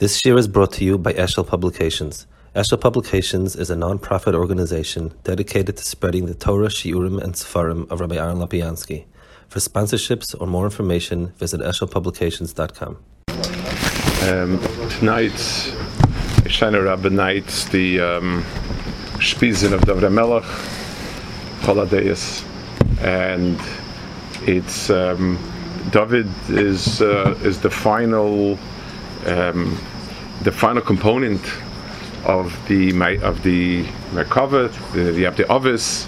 This year is brought to you by Eshel Publications. Eshel Publications is a non-profit organization dedicated to spreading the Torah, Shiurim, and Sefarim of Rabbi Aaron Lapiansky. For sponsorships or more information, visit eshelpublications.com. Um, tonight's Hoshana Rabbah nights the um, of David Melech holidays, and it's um, David is uh, is the final um, the final component of the of the Merkava. You have the Ovis,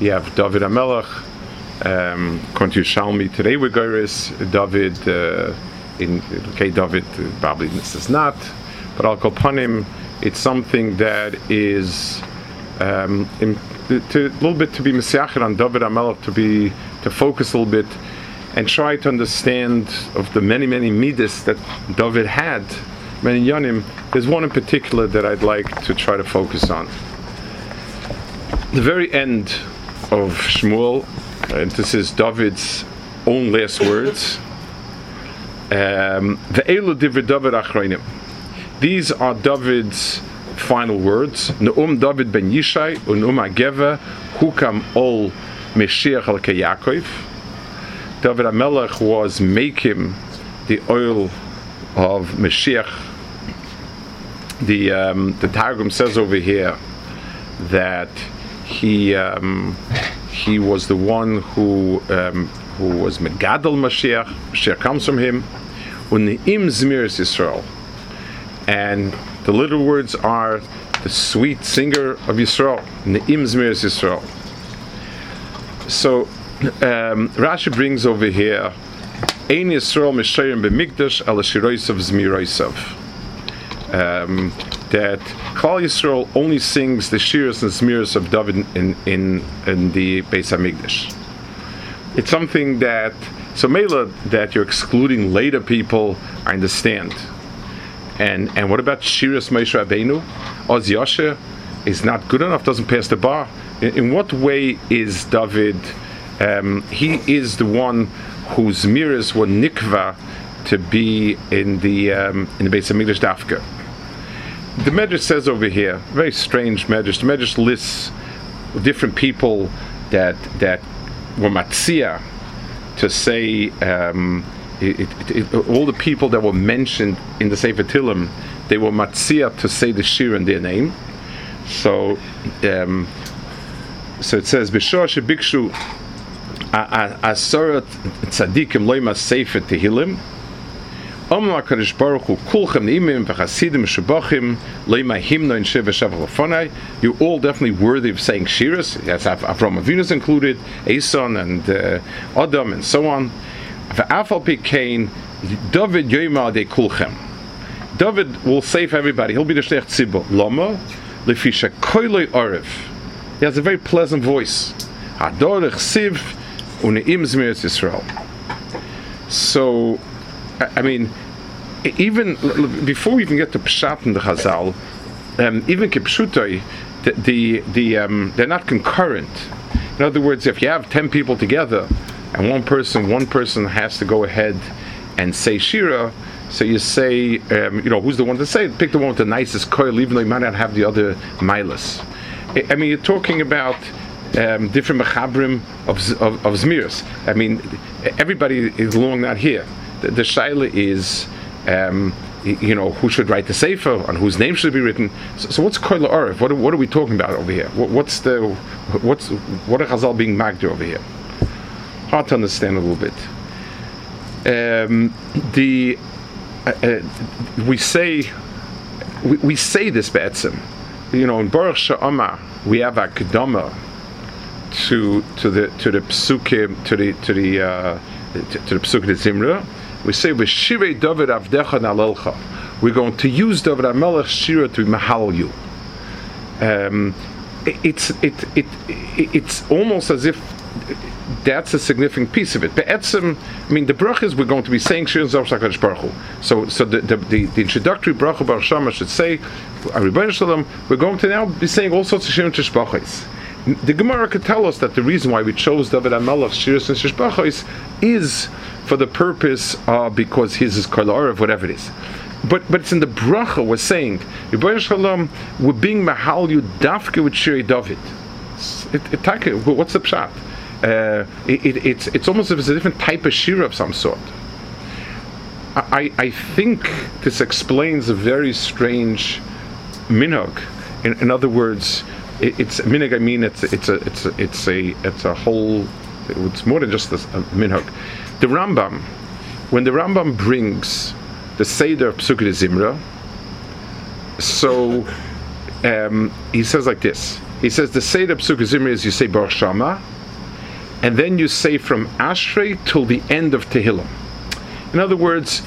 you have David Amelech, um, Shalmi. Today we're David. Uh, in okay, David probably this is not, but Al Kopanim, it's something that is um, in, to, a little bit to be Messiah on David Amelech to be to focus a little bit and try to understand of the many many midas that David had yanim. There's one in particular that I'd like to try to focus on. The very end of Shmuel, and this is David's own last words. Um, the Elu David Achroinim. These are David's final words. Neum David ben Yishai, unum Ageva, hukam ol Meshiach al Yaakov. David Amelech was making the oil of Mashiach the um, the Targum says over here that he um, he was the one who um, who was Megadol Mashiach. Mashiach comes from him. Unim Zmiris Yisrael, and the little words are the sweet singer of Yisrael. Neim Zmiris Yisrael. So um, Rashi brings over here. Ein Yisrael Mishayim b'mikdash al shiroisav zmiroisav um, that Klal Yisrael only sings the shiras and smiras of David in, in, in the Beis Hamikdash. It's something that so Mela that you're excluding later people, I understand. And and what about Shiras Moshe Rabbeinu? Oz Yasha is not good enough, doesn't pass the bar. In, in what way is David? Um, he is the one whose mirrors were nikva to be in the um, in the Beis Hamikdash Dafka. The Medrash says over here, very strange Medrash. The Medrash lists different people that that were matzia to say um, it, it, it, all the people that were mentioned in the Sefer Tilim, they were matzia to say the shir in their name. So, um, so it says b'shor shebikshu asarat tzadikim loyma sefer tehillim. Omar Kadosh Baruch Hu Kulchem Imim V'Chasidim Shebachim Leima Himno in Shiva Shav You're all definitely worthy of saying Shiras. Yes, Avram Avinus included, Eson and uh, Adam and so on. V'Afal Pikein David Yoima De Kulchem. David will save everybody. He'll be the Shlech Tzibur. Lama Lefisha Koiloi Orev. He has a very pleasant voice. Adorech Siv Uneim Zmiris Yisrael. So I mean, even before we even get to Pshat and the Chazal, um, even Kipshutai, the, the, the um, they're not concurrent. In other words, if you have ten people together, and one person, one person has to go ahead and say Shira, so you say, um, you know, who's the one to say? Pick the one with the nicest coil, even though you might not have the other milas. I mean, you're talking about um, different mechabrim of, of, of. I mean, everybody is long not here the, shaila is, um, you know, who should write the sefer and whose name should be written. So, so what's koil arif? What, what are we talking about over here? What, what's the what's what are Chazal being magdir over here? Hard to understand a little bit. Um, the uh, uh, we say we, we say this be'etzim. You know, in Baruch Sha'ama we have a kedama to to the to the psukim to the to the uh, to, to the psukim Zimra we say Shirei David Avdecha Nalelcha. We're going to use David Amelech Shira to mahal you. Um, it's it, it, it it's almost as if that's a significant piece of it. But etzim, I mean, the brachas we're going to be saying Shir Zav Shakadosh Baruch. So, so the, the, the, the introductory bracha Baruch Shama should say, we're going to now be saying all sorts of Shir Tishbachis. The Gemara could tell us that the reason why we chose David Amelech Shir and Shishbachis is for the purpose of because his is kol of whatever it is. but but it's in the bracha we're saying Shalom we're being mahal you dafke with Shiri David. It, what's the pshat? Uh, it, it, it's it's almost as if it's a different type of shira of some sort. I, I think this explains a very strange minog. In, in other words, it, it's minog. I mean, it's it's a it's a it's a it's a whole. It's more than just a, a minog. The Rambam, when the Rambam brings the Seder of Psukei Zimra, so um, he says like this. He says the Seder of Psukei Zimra is you say Baruch Shama, and then you say from Ashrei till the end of Tehillim. In other words,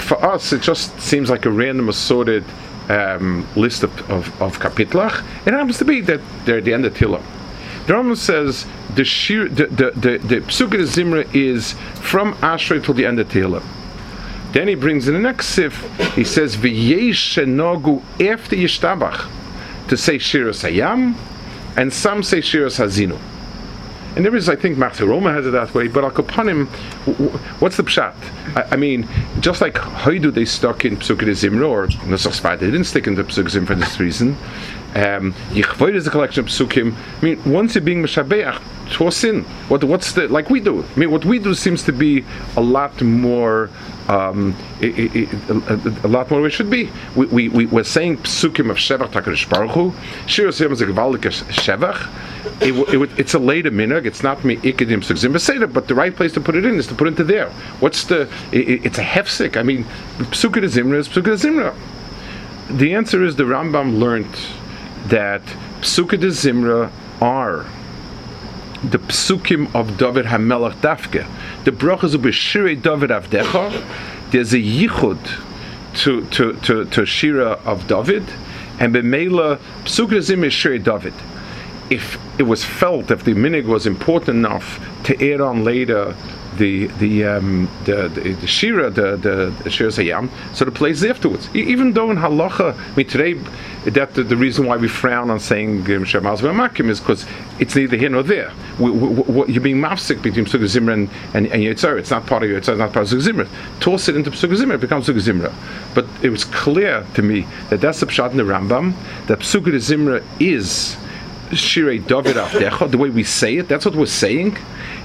for us, it just seems like a random assorted um, list of, of, of kapitlach. It happens to be that they're at the end of Tehillim. The Rambam says the shir, the the the, the Psukei Zimra is from Ashrei till the end of Tehillim. Then he brings in the next sif. He says v'yesh nagu after yishtabach to say shiras hayam, and some say shiras hazinu. And there is, I think, Martha Roma has it that way, but Al Kapanim, what's the pshat? I, I, mean, just like how do they stuck in Psukei Zimra or Nusach they didn't stick in the Psukei Zimra for this reason. Um, is a collection of Psukim. I mean, once you're being Meshabeach, Twasin, what, what's the, like we do? I mean, what we do seems to be a lot more um, it, it, a, a, lot more we should be. We, we, we, we're saying psukim of Shevach Takarish Baruch Hu. Shir Yosem is a Gevaldik Shevach. It, it, it's a later minhag. It's not me ikedim sugzim beseder, but the right place to put it in is to put it into there. What's the? It, it's a hefsik. I mean, psukkah zimra is psukkah zimra. The answer is the Rambam learned that psukkah zimra are the psukim of David Hamelach Dafke. The brachas of Beshirei David Avdecha. There's a yichud to to to, to Shira of David, and Bemela psukim zim is Shirei David if it was felt, if the minig was important enough to add on later the the um, the, the, shira, the the, shira sayam, so the place afterwards. Even though in halacha, I mean today, that the, the reason why we frown on saying shemaz v'makim is because it's neither here nor there. We, we, you're being mafsik between psuk zimra and and, and yitzar. It's not part of yitzar, it's not part of psuk zimra. Toss it into psuk zimra, it becomes psuk zimra. But it was clear to me that that's the pshat in the Rambam that psuk zimra is Shirei David Avdecha, the way we say it, that's what we're saying.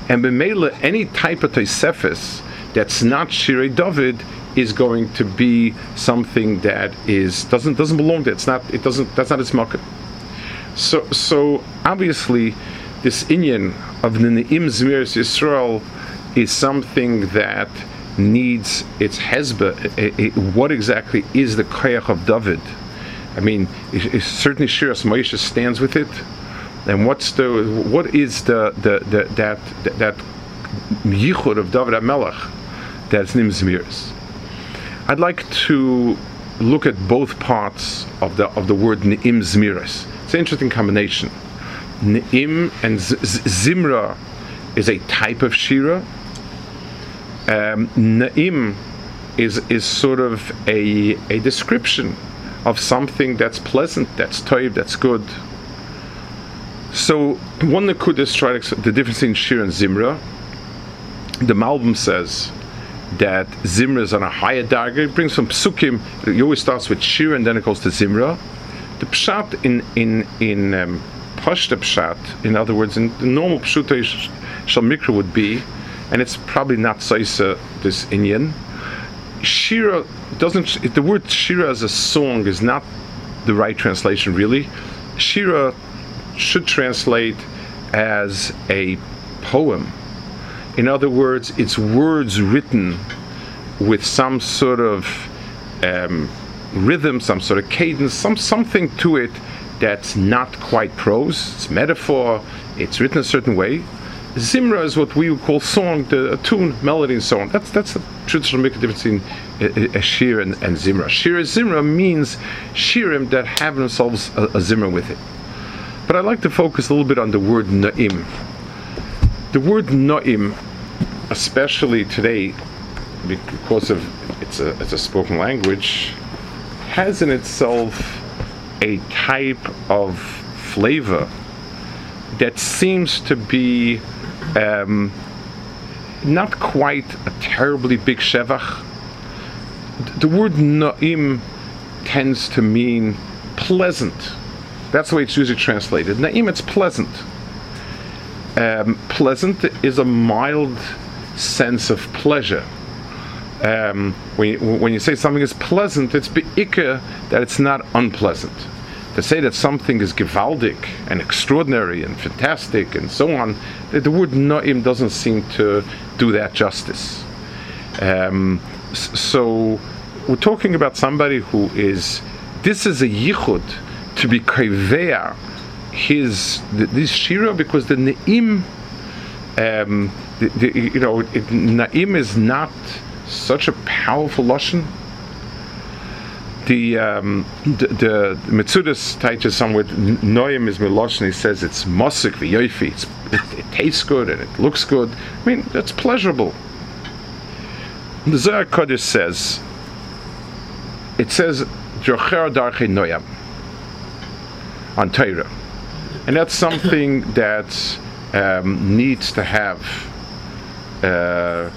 And B'meila, any type of Tosefis that's not Shirei David is going to be something that is doesn't doesn't belong there. It's not. It doesn't. That's not its market. So so obviously, this Inyan of the Ne'im Zmiris Yisrael is something that needs its hezbah. What exactly is the koyach of David? I mean, certainly Shiras Moshe stands with it. And what's the what is the, the, the that that, yichud of David Melech that's Nimzmirs? I'd like to look at both parts of the of the word Ne'im Zmiris. It's an interesting combination. Ne'im and Zimra is a type of Shira. Um, is is sort of a a description of something that's pleasant, that's toiv, that's good. So one Nakuda strikes the difference in Shir and Zimra. The Malbim says that Zimra is on a higher darga. It brings some psukim. It always starts with Shir and then it goes to Zimra. The pshat in in in um, Pashta pshat, in other words, in the normal pshuta shal would be, and it's probably not saisa this Inyan Shira doesn't. The word Shira as a song is not the right translation, really. Shira should translate as a poem. In other words, it's words written with some sort of um, rhythm, some sort of cadence, some something to it that's not quite prose. It's metaphor. It's written a certain way. Zimra is what we would call song, the a tune, melody, and so on. That's that's the traditional make a difference between a, a, shir and, and zimra. Shir zimra means shirim that have themselves a, a zimra with it. But I'd like to focus a little bit on the word na'im. The word na'im, especially today, because of it's a it's a spoken language, has in itself a type of flavor that seems to be um, not quite a terribly big shevach. the word na'im tends to mean pleasant. That's the way it's usually translated. Na'im, it's pleasant. Um, pleasant is a mild sense of pleasure. Um, when, when you say something is pleasant, it's be'ikah that it's not unpleasant. To say that something is gewaldig and extraordinary and fantastic and so on, the, the word na'im doesn't seem to do that justice. Um, so we're talking about somebody who is, this is a yichud to be kaveya his this shira because the ne'im, um, the, the, you know, it, na'im is not such a powerful lashon. The um, the, the Metzudas teaches somewhere noyim is meloshin. He says it's mosik v'yoifi. It, it tastes good and it looks good. I mean, that's pleasurable. The Zohar Kodesh says, it says, Jocher darche noyam on Torah. And that's something that um, needs to have uh,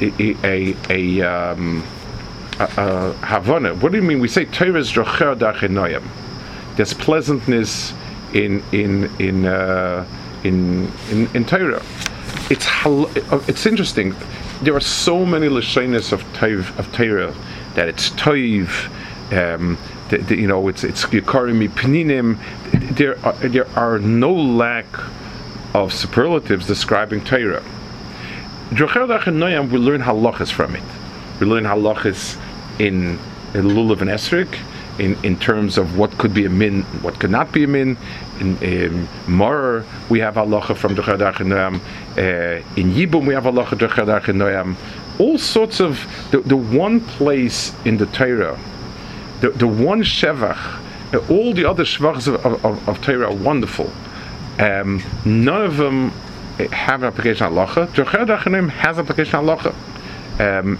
a, a, a, um, Havana. What do you mean? We say Torah is noyam. There's pleasantness in, in, in, uh, in, in, in Torah. It's, it's interesting there are so many lashonis of taiv of Torah that it's toiv. Um, the, the, you know, it's it's yikarim pninim. There are, there are no lack of superlatives describing Torah. We learn halachas from it. We learn halachas in, Lulav and Esrik, in, in terms of what could be a min, what could not be a min. In, in we have halacha from Dechadach Noyam. Uh, in Yibum, we have halacha Dechadach Noyam. All sorts of the, the one place in the Torah, the, the one shevach, uh, all the other shevachs of, of, of Torah are wonderful. Um, none of them have an application halacha. Dechadach Noyam has application halacha. Um,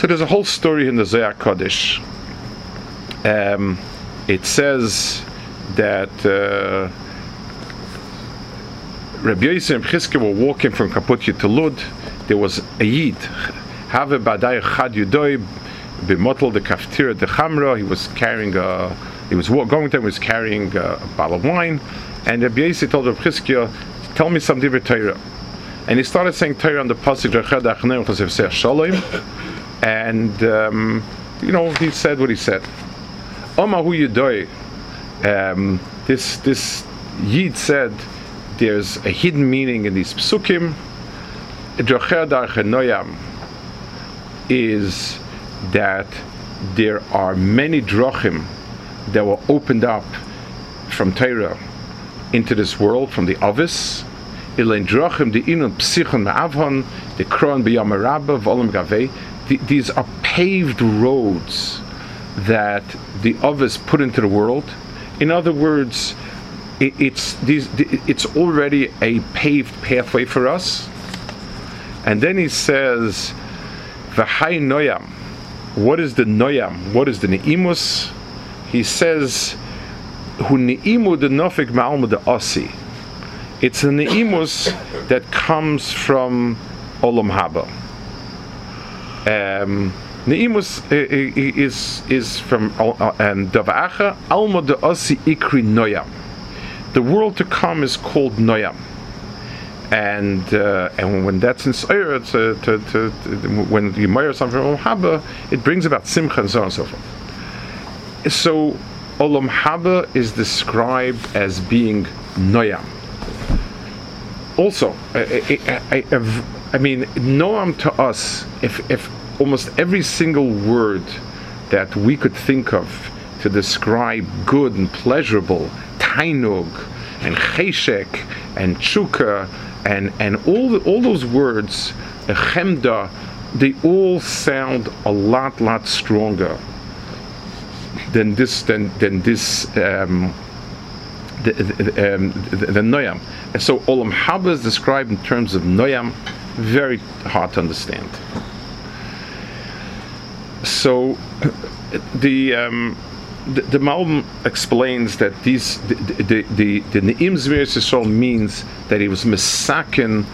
so there's a whole story in the Zohar Kodesh um, it says that uh, Rabbi Yosef and Chizke were walking from Kaputya to Lud. There was a Yid, Have Badai Chad Yudoy, Bimotl the Kaftira the Chamra. He was carrying a, he was going there, he was carrying a, a bottle of wine. And Rabbi Yosef told Rabbi Chizkiah, Tell me some Divrei Torah. And he started saying Torah on the Pasuk. And, um, you know, he said what he said. Omahu Yudoi, um, this this Yid said there's a hidden meaning in these psukim. is that there are many drachim that were opened up from Torah into this world from the Avis. Ilain drachim the inun psichon ma'avon the kron b'yamarabba v'olam gavei. These are paved roads that the others put into the world. In other words, it, it's these, it's already a paved pathway for us. And then he says, "V'hai noyam." What is the noyam? What is the neimus? He says, "Hu neimu the nofik ma'alma the osi." It's a neimus that comes from olam haba. Um, Neimus is is from and Dava'acha Alma de Osi Ikri Noyam. The world to come is called Noyam, and uh, and when that's in Seir, to, to, to, when you mire something from Haba, it brings about Simcha and so on and so forth. So Olam Haba is described as being Noyam. Also, I, I, I mean, Noam to us, if if almost every single word that we could think of to describe good and pleasurable, tainug and cheshek and chuka and, and all, the, all those words, chemda, they all sound a lot, lot stronger than this, than, than this, um, the, the, um, the, the noyam. And so olam haba is described in terms of noyam, very hard to understand so the um, the, the Malbim explains that these the the the, the Ne'im Yisrael means that he was misakin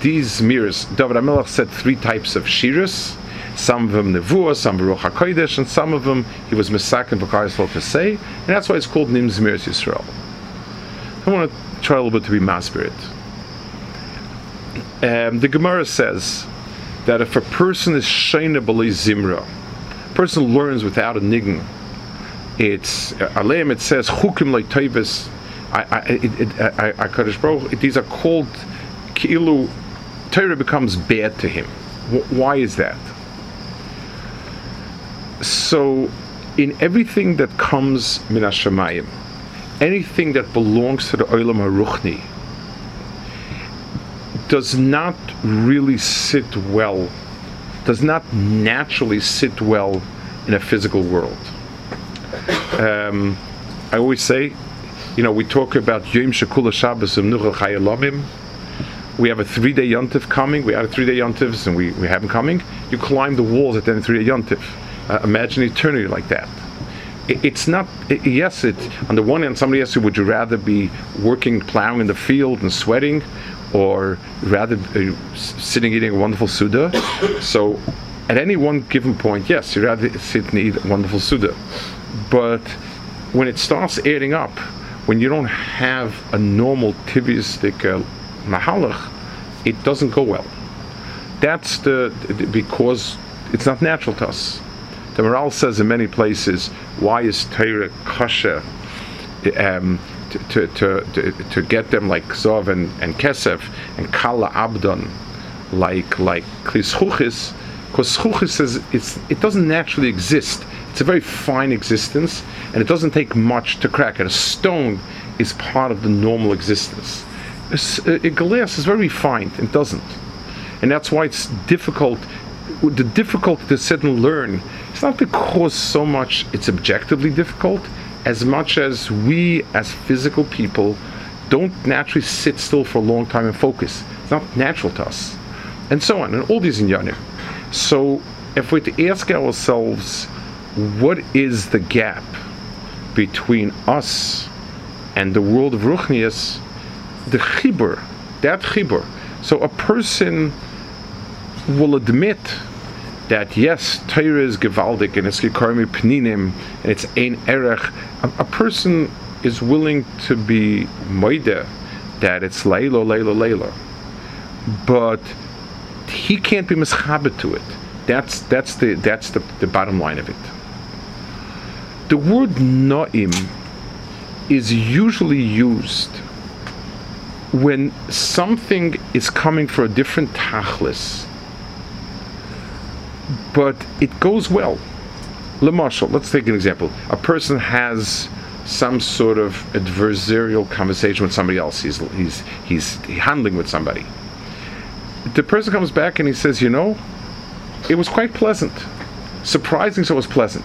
these mirrors. David Amelach said three types of shiras. Some of them Nevuah, some Baruch HaKodesh, and some of them he was and Bakar to say, and that's why it's called Nim Zmiris Yisrael. I want to try a little bit to be maspirit. Um, the Gemara says that if a person is Shaina Zimra, a person learns without a niggin, it's Aleim, it says Chukim like Taibis, I, I, it, I, I, Kaddish these are called Ki'ilu, Torah becomes bad to him. Why is that? So, in everything that comes min Hashemayim, anything that belongs to the Olam HaRuchni, does not really sit well, does not naturally sit well in a physical world. Um, I always say, you know, we talk about Yom Shekula Shabbos and. We have a three-day yontif coming. We had a three-day yontifs, and we, we have them coming. You climb the walls at the end of three-day yontif. Uh, imagine eternity like that. It, it's not. Yes, it. On the one hand, somebody asks you, would you rather be working, plowing in the field and sweating, or rather uh, sitting eating a wonderful suda. so, at any one given point, yes, you rather sit and eat a wonderful suda. But when it starts adding up, when you don't have a normal tibiistic uh, mahalach, it doesn't go well. That's the, the because it's not natural to us. The Maharal says in many places, why is Torah kasha? Um, to, to, to, to, get them like Zov and, and Kesef and Kala Abdon, like like Klischuchis, because Schuchis says it's, it doesn't naturally exist. It's a very fine existence, and it doesn't take much to crack it. A stone is part of the normal existence. A, uh, a glass is very fine, it doesn't. And that's why it's difficult. The difficulty to sit and learn, it's not because so much it's objectively difficult, as much as we as physical people don't naturally sit still for a long time and focus. It's not natural to us. And so on, and all these in Yanim. So if we're to ask ourselves, what is the gap between us and the world of Ruchnias, the chibur, that chibur. So a person will admit that yes, Torah is gewaldig and it's gekarmi pninim and it's ein erech. A, person is willing to be moide that it's leilo, leilo, leilo, but he can't be mischabit to it. That's that's the that's the, the bottom line of it. The word noim is usually used when something is coming for a different tachlis but it goes well. Lemashal, let's take an example. A person has some sort of adversarial conversation with somebody else. He's, he's, he's handling with somebody. The person comes back and he says, You know, it was quite pleasant. Surprising, so it was pleasant.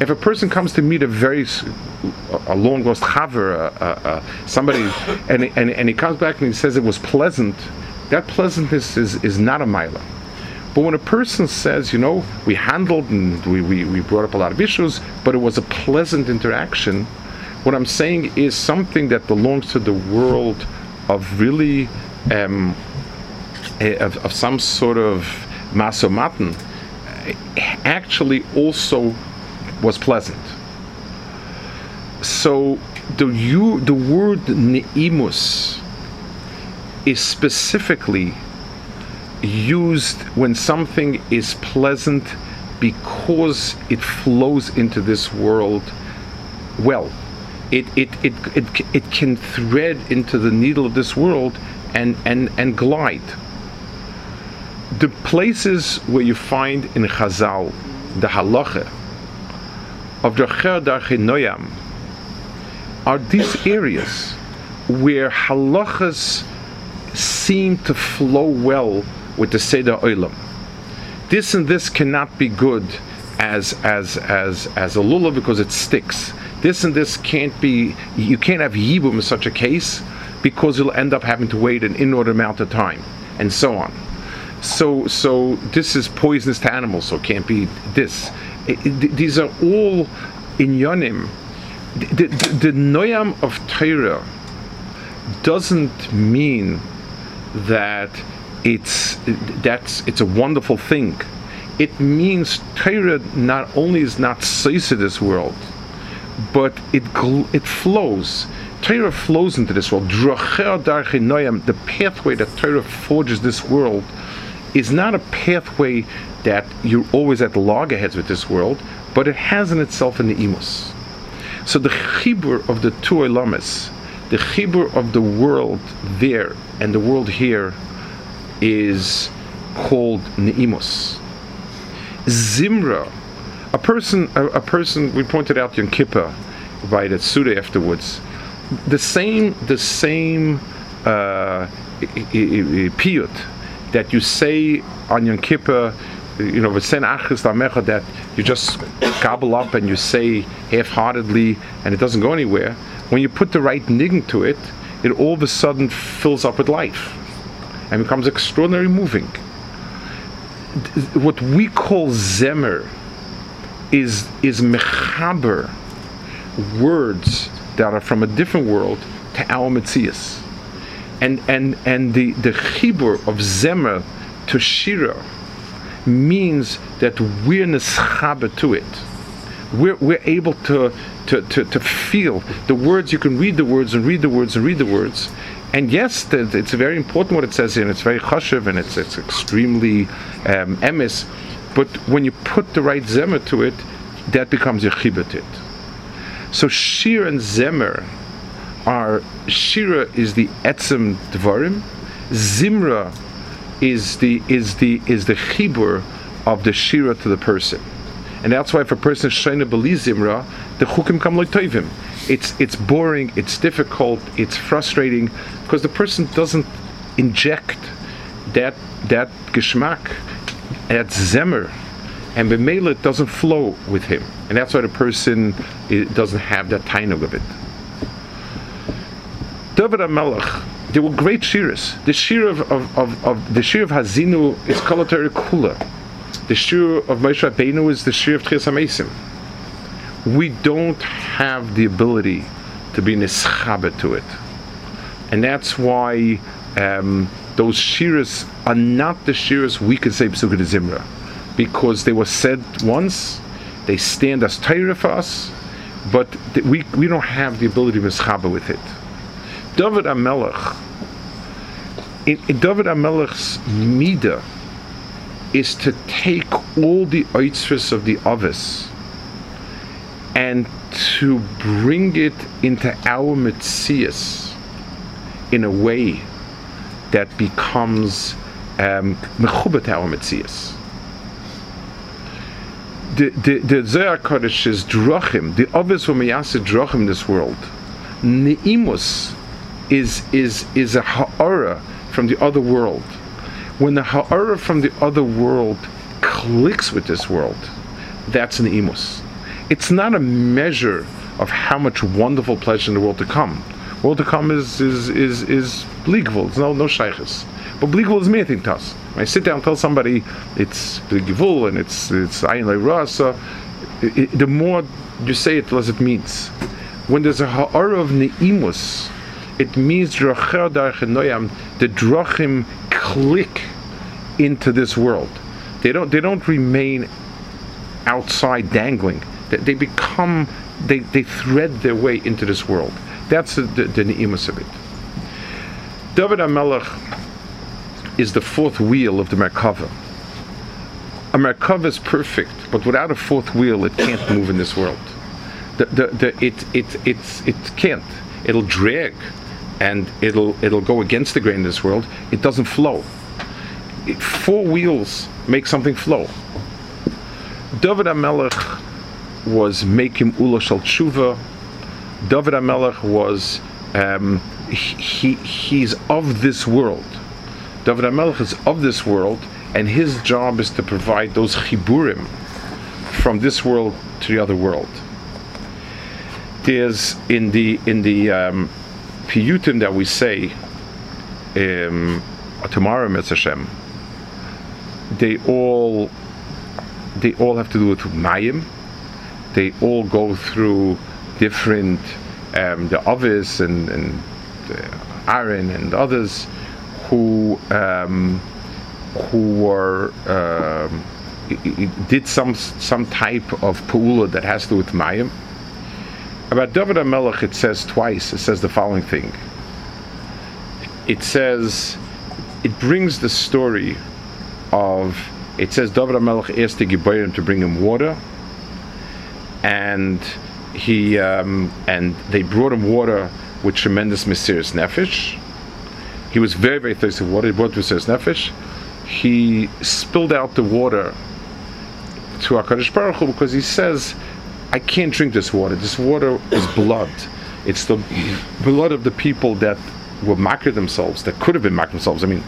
If a person comes to meet a very a long lost chaver, uh, somebody, and, and, and he comes back and he says it was pleasant, that pleasantness is, is not a milah. But when a person says, you know, we handled and we, we, we brought up a lot of issues, but it was a pleasant interaction, what I'm saying is something that belongs to the world of really um, eh, of, of, some sort of masomaten actually also was pleasant. So the you the word neimus is specifically used when something is pleasant because it flows into this world well. It, it, it, it, it can thread into the needle of this world and, and, and glide. The places where you find in Chazal the halacha of the Noyam are these areas where halachas seem to flow well with the Seder Olam. This and this cannot be good as as as as a lulav because it sticks. This and this can't be. You can't have yibum in such a case because you'll end up having to wait an inordinate amount of time, and so on. So so this is poisonous to animals, so can't be this. It, it, these are all in yonim. The, the, the noyam of Torah doesn't mean that it's that's it's a wonderful thing. it means Torah not only is not says of this world, but it gl- it flows. Torah flows into this world. The pathway that Torah forges this world is not a pathway that you're always at loggerheads with this world, but it has in itself an imus. So the chibur of the two olamas, the chibur of the world there and the world here, is called neimus. Zimra, a person, a, a person. We pointed out Yom Kippur by the Suda afterwards. The same, the same uh, piyut that you say on Yom Kippur, you know, that you just gobble up and you say half-heartedly and it doesn't go anywhere. When you put the right niggin to it, it all of a sudden fills up with life and becomes extraordinarily moving. What we call zemer is is mechaber words that are from a different world to our mitzias. And and and the the chibur of zemer to shira means that we're neschaber to it. We're, we're able to, to, to, to feel the words. You can read the words and read the words and read the words, and yes, the, it's very important what it says here, and it's very chashiv, and it's it's extremely um, emis. But when you put the right zemer to it, that becomes your chibatit. So shir and zemer are shira is the etzem dvarim, zimra is the is the is the chibur of the shira to the person, and that's why if a person is shayna beli zimra, the chukim come like toivim it's it's boring, it's difficult, it's frustrating because the person doesn't inject that that geschmack, that zemer, and b'meila it doesn't flow with him, and that's why the person doesn't have that tainug of it. David Amelech, there were great shiras. The shir of, of, of, of the shir of Hazinu is Kolatari Kula. The shir of Moshe Rabbeinu is the shir of Tchias HaMesim we don't have the ability to be nischabet to it. And that's why um, those shiras are not the shiras we could say Pesukah Zimra. Because they were said once, they stand as Torah for us, but th- we, we don't have the ability to nischabet with it. David Amelech, in, in David Amelech's Mida, is to take all the oitzvahs of the others and to bring it into our mitzias in a way that becomes mechubet um, our mitzias. The the the Zohar Kodesh is drachim. The for miyasa drachim this world. Neimus is is is a ha'ara from the other world. When the ha'ara from the other world clicks with this world, that's an neimus it's not a measure of how much wonderful pleasure in the world to come. World to come is is is is bligvul. It's no no shaykhs. But bligvul is anything to us. When I sit down and tell somebody it's bligvul and it's it's ayin rasa, the more you say it, the less it means. When there's a ha'ara of neimus, it means the drachim click into this world. They don't they don't remain outside dangling they become, they, they thread their way into this world. That's the, the, the ni'imus of it. David HaMelech is the fourth wheel of the Merkava. A Merkava is perfect, but without a fourth wheel, it can't move in this world. The, the, the, it, it, it, it can't. It'll drag and it'll, it'll go against the grain in this world. It doesn't flow. It, four wheels make something flow. David HaMelech was making Ula Shal Tshuva. David HaMelech was, um, he, he's of this world. David HaMelech is of this world, and his job is to provide those chiburim from this world to the other world. There's in the in the um, piyutim that we say um, tomorrow, Mitzvah Hashem, they all they all have to do with mayim, they all go through different um, the others and, and Aaron and others who um, who were he did some some type of pu'ula that has to do with mayim. About David HaMelech, it says twice. It says the following thing. It says, it brings the story of. It says David HaMelech asked the Gibberim to bring him water, and he um, and they brought him water with tremendous mysterious nefesh. He was very very thirsty for water. He brought mysterious nefesh. He spilled out the water to Hakadosh Baruch Hu because he says, "I can't drink this water. This water is blood. It's the blood of the people that were makir themselves, that could have been makir themselves. I mean,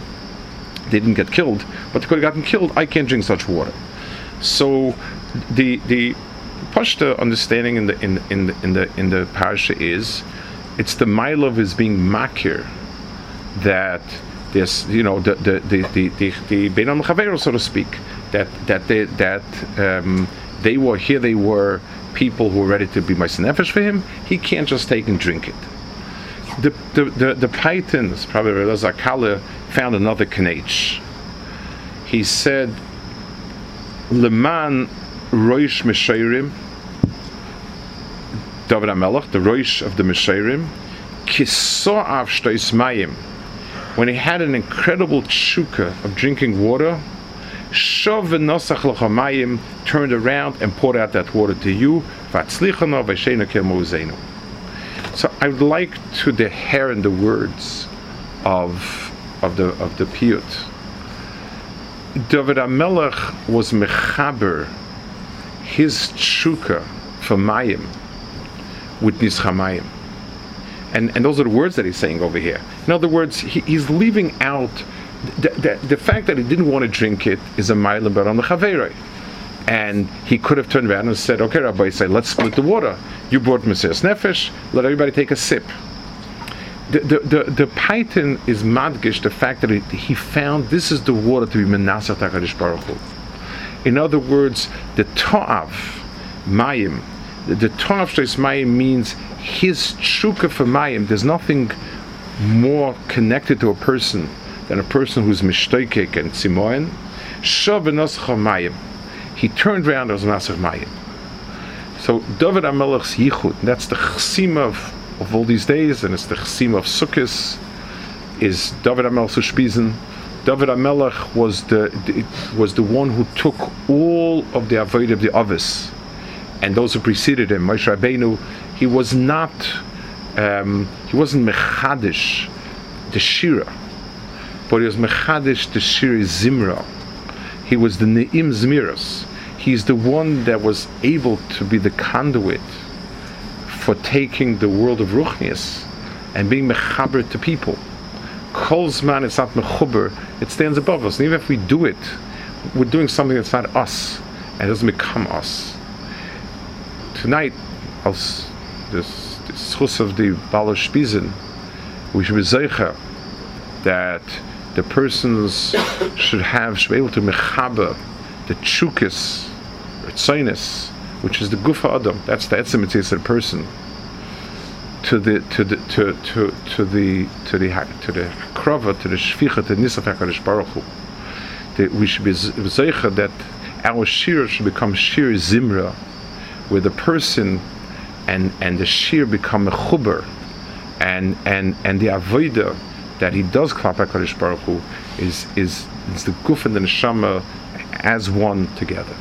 they didn't get killed, but they could have gotten killed. I can't drink such water." So, the the Pashta understanding in the in in the in the in the parasha is, it's the mile of his being makir, that this you know the the the the the, the so to speak, that that they that um, they were here they were people who are ready to be my nefesh for him. He can't just take and drink it. The the the, the Paytan's, probably Elazar Kalir, found another kanech. He said, Leman Roish Meshairim, David HaMelech, the Roish of the Meshairim, Kiso'av Shtois Mayim, when he had an incredible tshuka of drinking water, Shov v'nosach l'chamayim turned around and poured out that water to you. So I would like to deher in the words of of the of the piyut. David HaMelech was mechaber his tshuka for mayim with nischamayim. And, and those are the words that he's saying over here. In other words, he, he's leaving out the, the, the, fact that he didn't want to drink it is a mile but on the chaverei. And he could have turned around and said, okay, Rabbi, say, let's split the water. You brought Mesias Nefesh, let everybody take a sip. The, the, the, the Paytan is madgish, the fact that he, he found this is the water to be menasach HaKadosh Baruch Hu. In other words, the ta'av, mayim, the, the ta'av shleis mayim means his tshuka for mayim. There's nothing more connected to a person than a person who's mishtoikik and tzimoin. Shav mayim. He turned around as nasach mayim. So David HaMelech's yichud, that's the chsim of, of all these days, and it's the chsim of Sukkot, is David HaMelech's Ushpizen. David HaMelech was the, the, was the one who took all of the avoid of the others, and those who preceded him. Moshe Rabbeinu, he was not, um, he wasn't mechadish the shira, but he was mechadish the shira zimra. He was the neim zmiras. He's the one that was able to be the conduit for taking the world of ruchnias and being mechaber to people. Kolzman, it's not mechuber, it stands above us. And even if we do it, we're doing something that's not us, and doesn't become us. Tonight, als this, schus of the Spizin, we should be zeicha that the persons should have, should be able to mechaber the chukis, ritzinus, which is the gufa adam, that's the etzemitzis of the person, to the to the to to to the to the to the krava to the shvicha to nisaf hakadosh baruch Hu. That we should be zeicha that our shir should become shir zimra, where the person and and the shir become a chuber, and and and the avodah that he does klap hakadosh baruch Hu is is is the guf and the neshama as one together.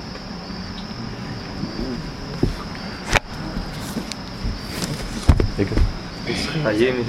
Hayim